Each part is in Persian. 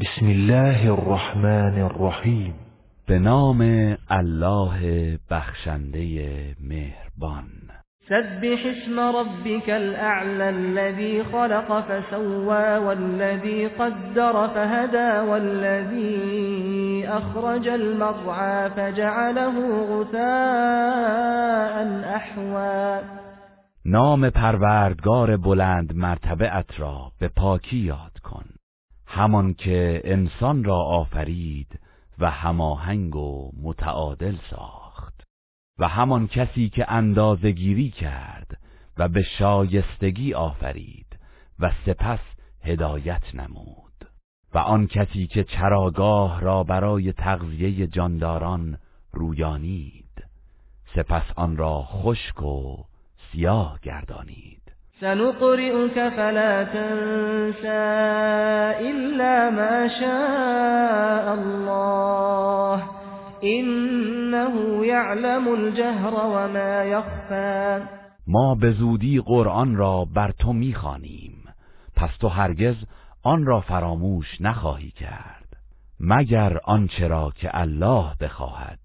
بسم الله الرحمن الرحیم. به نام الله بخشنده مهربان. سبح اسم ربك الأعلى الذي خلق فسوى والذي قدر فهدى والذي أخرج المرعى فجعله غثاء أحوى. نام پروردگار بلند مرتبه را به پاکی یاد کن. همان که انسان را آفرید و هماهنگ و متعادل ساخت و همان کسی که اندازگیری کرد و به شایستگی آفرید و سپس هدایت نمود و آن کسی که چراگاه را برای تغذیه جانداران رویانید سپس آن را خشک و سیاه گردانید. سنقرئك فلا تنسى إلا ما شاء الله. إنه يعلم الجهر وما يخفى. ما به زودی قرآن را بر تو می‌خوانیم. پس تو هرگز آن را فراموش نخواهی کرد. مگر آنچه را که الله بخواهد.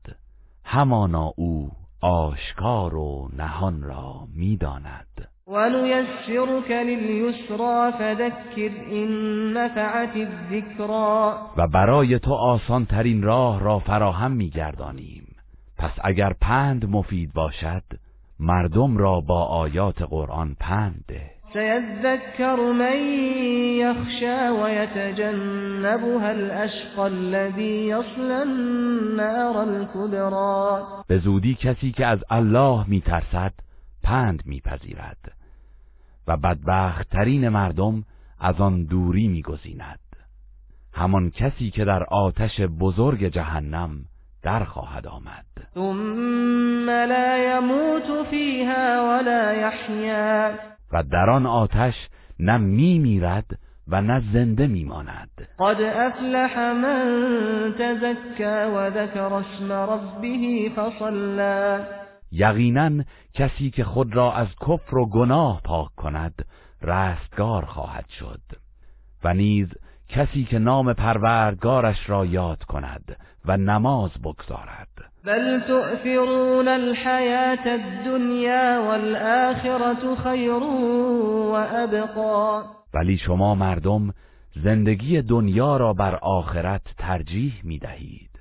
همانا او آشکار و نهان را می‌داند. ونيسرك لليسرى فذكر إن نفعت الذكرى. و برای تو آسان ترین راه را فراهم میگردانیم. پس اگر پند مفید باشد مردم را با آیات قرآن پند ده. سيذكر من يخشى ويتجنبها الأشقى الذي يصلى النار الكبرى. به زودی کسی که از الله میترسد پند میپذیرد. و بدبختترین مردم از آن دوری میگزیند. همان کسی که در آتش بزرگ جهنم در خواهد آمد. ثم لا يموت فيها ولا يحيا و در آن آتش نه میمیرد و نه زنده میماند. قد افلح من تزكى وذكر اسم ربه فصلى یقینا کسی که خود را از کفر و گناه پاک کند رستگار خواهد شد. و نیز کسی که نام پروردگارش را یاد کند و نماز بگذارد. بل تؤثرون الحياة الدنيا والآخرة خير وأبقى ولی شما مردم زندگی دنیا را بر آخرت ترجیح می دهید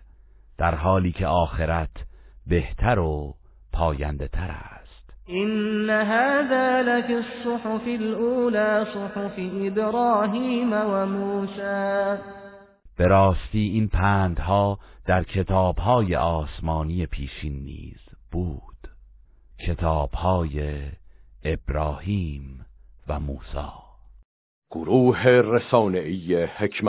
در حالی که آخرت بهتر و پاینده تر است. این هذا لفی الصحف الاولى صحف ابراهیم و موسی. به راستی این پندها در کتابهای آسمانی پیشین نیز بود. کتابهای ابراهیم و موسی. گروه رسانه‌ای حکمت.